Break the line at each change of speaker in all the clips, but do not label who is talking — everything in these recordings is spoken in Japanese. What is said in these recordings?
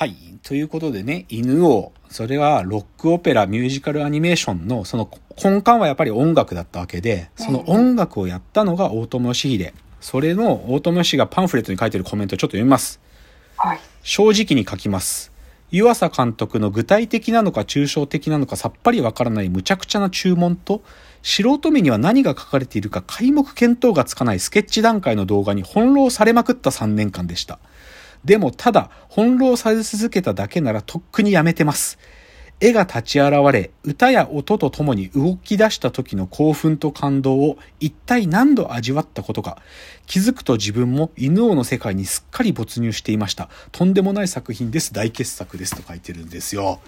はい。ということでね、犬王。それはロックオペラ、ミュージカルアニメーションのその根幹はやっぱり音楽だったわけで、その音楽をやったのが大友義秀。それの大友義秀がパンフレットに書いてるコメントをちょっと読みます。
はい。
正直に書きます。湯浅監督の具体的なのか抽象的なのかさっぱりわからない無茶苦茶な注文と、素人目には何が書かれているか皆目見当がつかないスケッチ段階の動画に翻弄されまくった3年間でした。でもただ、翻弄され続けただけならとっくにやめてます。絵が立ち現れ、歌や音とともに動き出した時の興奮と感動を一体何度味わったことか。気づくと自分も犬王の世界にすっかり没入していました。とんでもない作品です。大傑作です。と書いてるんですよ。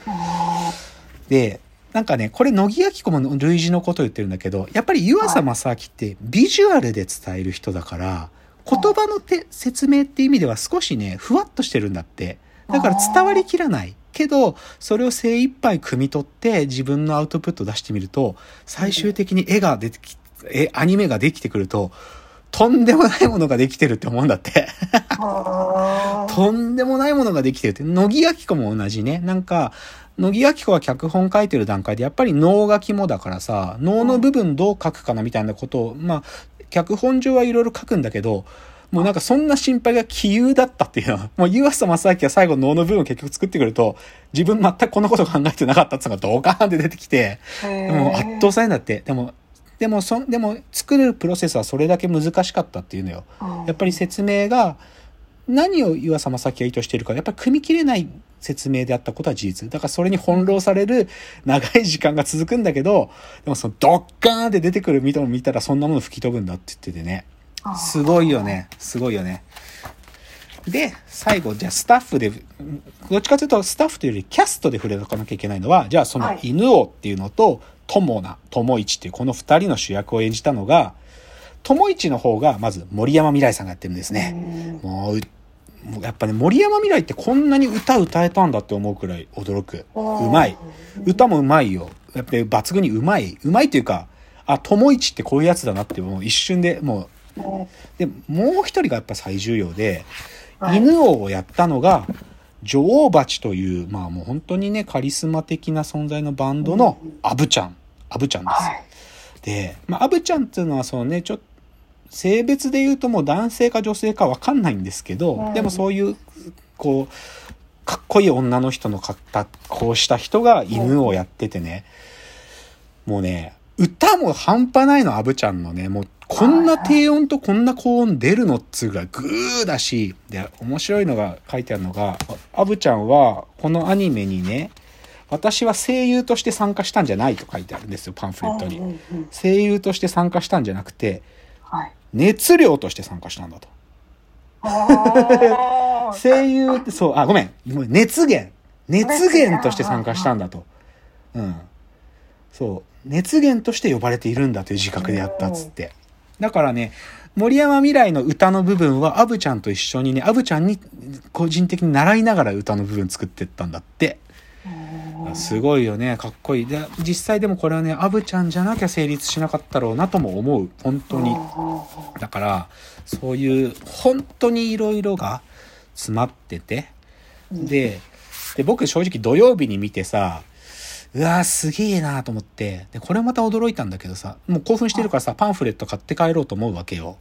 で、なんかね、これ、乃木明子も類似のことを言ってるんだけど、やっぱり湯浅正明ってビジュアルで伝える人だから、言葉のて説明って意味では少しね、ふわっとしてるんだって。だから伝わりきらない。けど、それを精一杯汲み取って自分のアウトプット出してみると、最終的に絵が出てき、え、アニメができてくると、とんでもないものができてるって思うんだって。とんでもないものができてるって。乃木明子も同じね。なんか、乃木明子は脚本書いてる段階で、やっぱり脳書きもだからさ、脳の部分どう書くかなみたいなことを、まあ、脚本上はいろいろ書くんだけど、もうなんかそんな心配が杞憂だったっていうのは、もう湯浅正明は最後脳の部分を結局作ってくると、自分全くこんなこと考えてなかったっていうのがドカーンって出てきて、も圧倒されんだって。でも、でも、そん、でも作るプロセスはそれだけ難しかったっていうのよ。
うん
やっぱり説明が何を湯浅正明が意図しているかやっぱり組み切れない説明であったことは事実。だからそれに翻弄される長い時間が続くんだけどでもそのドッカーンって出てくる見た見たらそんなもの吹き飛ぶんだって言っててね。すごいよね。すごいよね。で最後じゃあスタッフでどっちかというとスタッフというよりキャストで触れとかなきゃいけないのはじゃあその
はい。
犬王っていうのと友名友一っていうこの二人の主役を演じたのが友一の方がまず森山未来さんがやってるんですね。もうやっぱね、森山未来ってこんなに歌歌えたんだって思うくらい驚く。
う
まい。歌もうまいよ。やっぱり抜群にうまい。うまいっていうか、あ、友一ってこういうやつだなってもう一瞬でもう、
うん
で、もう一人がやっぱ最重要で、
はい
犬王をやったのが、女王蜂という、まあもう本当にね、カリスマ的な存在のバンドのアブちゃん。アブちゃんです。
はい。
で、まあ、アブちゃんっていうのはそのね、ちょっと、性別で言うともう男性か女性かわかんないんですけど、
うん
でもそういう、こう、かっこいい女の人の格好した人が犬をやっててね、もうね、歌も半端ないの、アブちゃんのね、もうこんな低音とこんな高音出るのっつうぐらいグーだし、で、面白いのが書いてあるのが、アブちゃんはこのアニメにね、私は声優として参加したんじゃないと書いてあるんですよ、パンフレットに。
うんうんうん
声優として参加したんじゃなくて、
はい。
熱量として参加したんだと。声優って、そう、あ、ごめん。ごめん熱源。熱源として参加したんだと。うん。そう。熱源として呼ばれているんだという自覚でやったっつって。だからね、森山未来の歌の部分は、アブちゃんと一緒にね、アブちゃんに個人的に習いながら歌の部分作ってったんだって。すごいよね。かっこいい。で、実際でもこれはね、アブちゃんじゃなきゃ成立しなかったろうなとも思う。本当に。だから、そういう、本当にいろいろが詰まってて、で、で、僕正直土曜日に見てさ、うわーすげえなと思って、で、これまた驚いたんだけどさ、もう興奮してるからさ、パンフレット買って帰ろうと思うわけよ。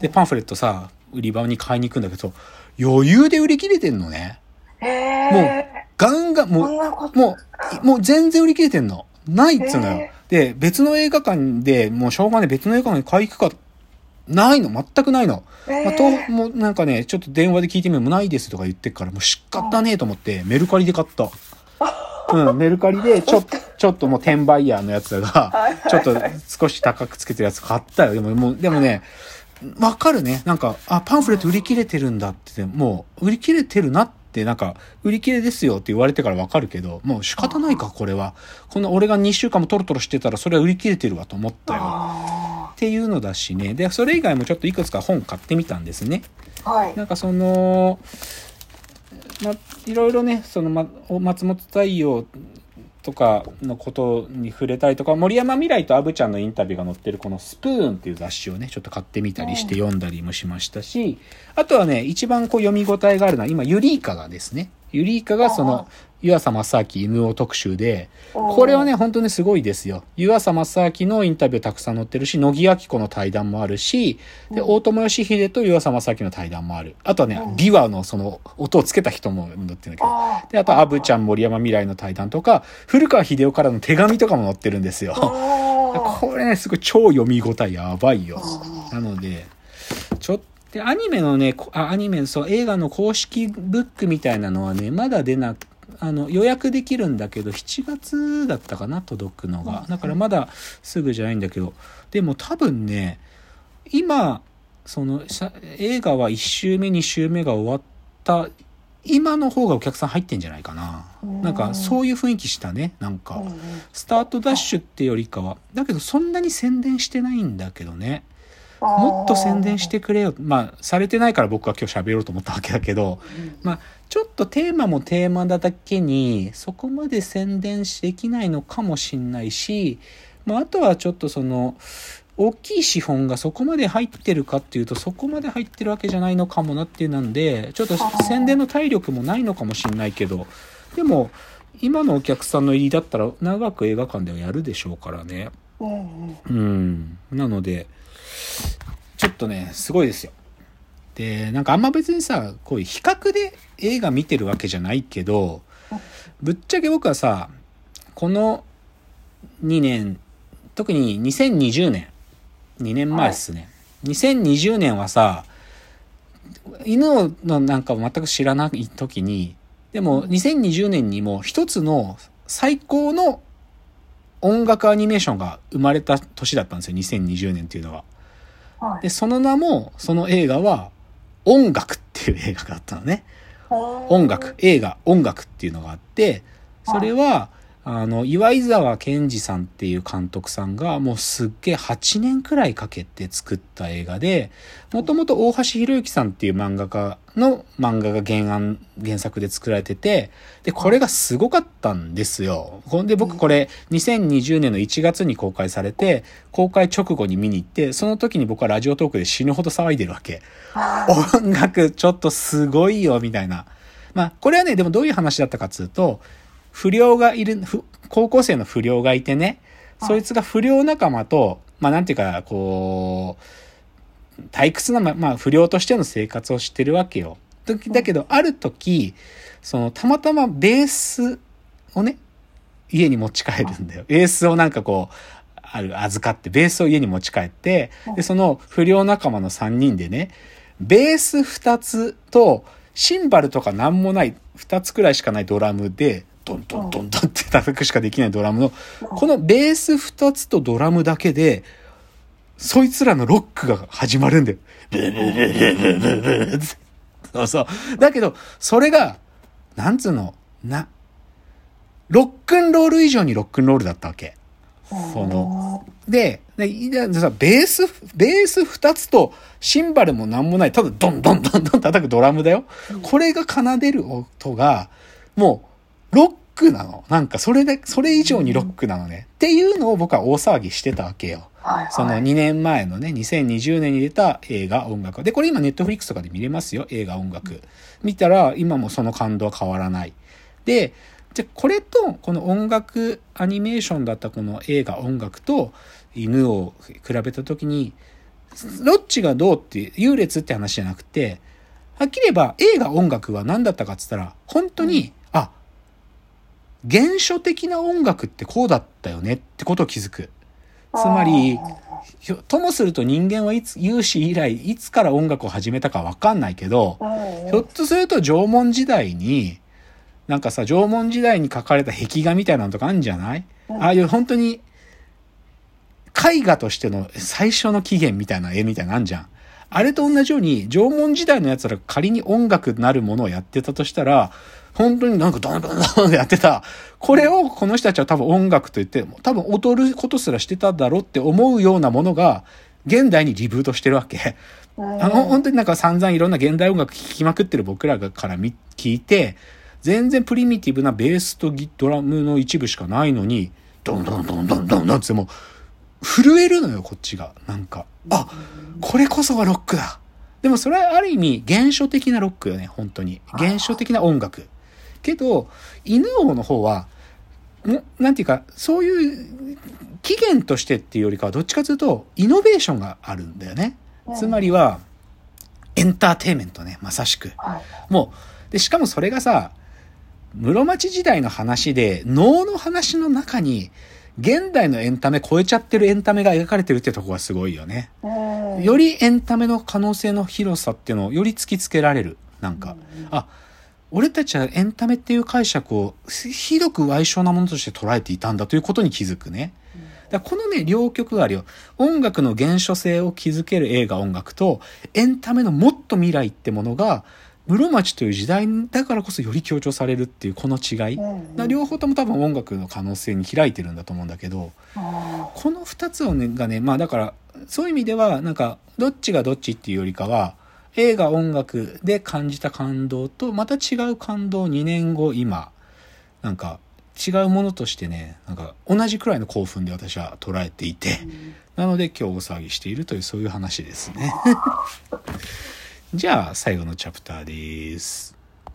で、パンフレットさ、売り場に買いに行くんだけど、余裕で売り切れてんのね。
へ
もう
ー
ガンガン、もう。もう、もう全然売り切れてんの。ないっつうのよ
へ。
で、別の映画館で、もうしょうがない別の映画館に買い行くか、ないの、全くないの。
へー
まあ、と、もうなんかね、ちょっと電話で聞いてみるもないですとか言ってっから、もう仕方ねえと思って、メルカリで買った。うん、メルカリで、ちょっと、ちょっともう転売ヤーのやつが、ちょっと少し高くつけてるやつ買ったよ。でも、もう、でもね、わかるね。なんか、あ、パンフレット売り切れてるんだって言って、もう、売り切れてるなって、なんか、売り切れですよって言われてからわかるけど、もう仕方ないか、これは。こんな俺が2週間もトロトロしてたら、それは売り切れてるわと思ったよ。
あ
っていうのだしね。で、それ以外もちょっといくつか本買ってみたんですね。
ーはい。
なんかその、ま、いろいろね、その、ま、松本太陽とかのことに触れたりとか、森山未来とアブちゃんのインタビューが載ってるこのスプーンっていう雑誌をね、ちょっと買ってみたりして読んだりもしましたし、あとはね、一番こう読み応えがあるのは、今、ユリイカがですね、ユリイカがその、湯浅正明犬王特集で、これはね、本当にすごいですよ。湯浅正明のインタビューたくさん載ってるし、乃木明子の対談もあるし、で、大友義秀と湯浅正明の対談もある。あとはね、琵琶のその音をつけた人も載ってるんだけど。で、あと、アブちゃん森山未来の対談とか、古川秀夫からの手紙とかも載ってるんですよ。これね、すごい超読み応えやばいよ。なので、ちょっと、アニメのね、あ、アニメ、そう、映画の公式ブックみたいなのはね、まだ出なくあの予約できるんだけど7月だったかな届くのが。だからまだすぐじゃないんだけど。でも多分ね今その映画は1週目2週目が終わった今の方がお客さん入ってんじゃないかな。なんかそういう雰囲気したねなんかスタートダッシュってよりかは。だけどそんなに宣伝してないんだけどねもっと宣伝してくれよ。まあされてないから僕は今日喋ろうと思ったわけだけど、まあちょっとテーマもテーマだけにそこまで宣伝できないのかもしんないし、まあ、あとはちょっとその大きい資本がそこまで入ってるかっていうとそこまで入ってるわけじゃないのかもなっていうなんでちょっと宣伝の体力もないのかもしんないけど。でも今のお客さんの入りだったら長く映画館ではやるでしょうからね。うん、なのでちょっとね、すごいですよ。で、なんかあんま別にさ、こういう比較で映画見てるわけじゃないけど、ぶっちゃけ僕はさ、この2年、特に2020年、2年前っすね。はい、2020年はさ、犬のなんか全く知らない時に、でも2020年にも一つの最高の音楽アニメーションが生まれた年だったんですよ、2020年っていうのは。で、その名も、その映画は、音楽っていう映画があったのね。音楽、映画、音楽っていうのがあって、それは、あの、岩井沢健二さんっていう監督さんがもうすっげえ8年くらいかけて作った映画で、もともと大橋博之さんっていう漫画家の漫画が原案、原作で作られてて、で、これがすごかったんですよ。ほんで僕これ2020年の1月に公開されて、公開直後に見に行って、その時に僕はラジオトークで死ぬほど騒いでるわけ。音楽ちょっとすごいよ、みたいな。まあ、これはね、でもどういう話だったかっつうと、不良がいる、高校生の不良がいてね、そいつが不良仲間と、まあなんていうか、こう、退屈な、まあ不良としての生活をしてるわけよ。だけど、ある時、その、たまたまベースをね、家に持ち帰るんだよ。ベースをなんかこう、ある、預かって、ベースを家に持ち帰って、で、その不良仲間の3人でね、ベース2つと、シンバルとかなんもない、2つくらいしかないドラムで、ドンドンドンドンって叩くしかできないドラムの、このベース2つとドラムだけで、そいつらのロックが始まるんだよ。そうそう。だけど、それが、なんつうの、な、ロックンロール以上にロックンロールだったわけ。その、で、でさベース、ベース2つとシンバルもなんもない、ただドンドンドンドン叩くドラムだよ。これが奏でる音が、もう、ロックなの。なんかそれで、それ以上にロックなのね。っていうのを僕は大騒ぎしてたわけよ。はいはい、その2年前のね、2020年に出た映画音楽。で、これ今ネットフリックスとかで見れますよ、映画音楽。見たら今もその感動は変わらない。で、じゃこれと、この音楽アニメーションだったこの映画音楽と犬を比べた時に、どっちがどうっていう、優劣って話じゃなくて、はっきり言えば映画音楽は何だったかって言ったら、本当に原初的な音楽ってこうだったよねってことを気づく。つまり、ともすると人間はいつ、有史以来、いつから音楽を始めたかわかんないけど、ひょっとすると縄文時代に、なんかさ、縄文時代に書かれた壁画みたいなのとかあるんじゃない？ああいう本当に、絵画としての最初の起源みたいな絵みたいなのあんじゃん。あれと同じように、縄文時代の奴らが仮に音楽なるものをやってたとしたら、本当になんかドンドンドンでやってた。これをこの人たちは多分音楽と言って、多分踊ることすらしてただろうって思うようなものが、現代にリブートしてるわけ。あの、本当になんか散々いろんな現代音楽聴きまくってる僕らから聞いて、全然プリミティブなベースとギドラムの一部しかないのに、ドンドンドンドンドンドンってもう、震えるのよ、こっちが。なんか、あ、これこそがロックだ。でもそれはある意味、原初的なロックよね、本当に。原初的な音楽。けど、犬王の方は、もなんていうか、そういう起源としてっていうよりかは、どっちかというと、イノベーションがあるんだよね。つまりは、エンターテインメントね、まさしく。
はい。
もう、で、しかもそれがさ、室町時代の話で、能の話の中に、現代のエンタメ超えちゃってるエンタメが描かれてるってとこがすごいよね。
うん
よりエンタメの可能性の広さっていうのをより突きつけられる。なんか、あ、俺たちはエンタメっていう解釈をひどく歪小なものとして捉えていたんだということに気づくね。だからこのね、両極があるよ。音楽の原初性を築ける映画音楽と、エンタメのもっと未来ってものが、室町という時代だからこそより強調されるっていうこの違い。だから両方とも多分音楽の可能性に開いてるんだと思うんだけど、この二つをね、がね、まあだから、そういう意味では、なんか、どっちがどっちっていうよりかは、映画音楽で感じた感動と、また違う感動を2年後、今、なんか、違うものとしてね、なんか、同じくらいの興奮で私は捉えていて、なので今日大騒ぎしているというそういう話ですね。じゃあ、最後のチャプターです。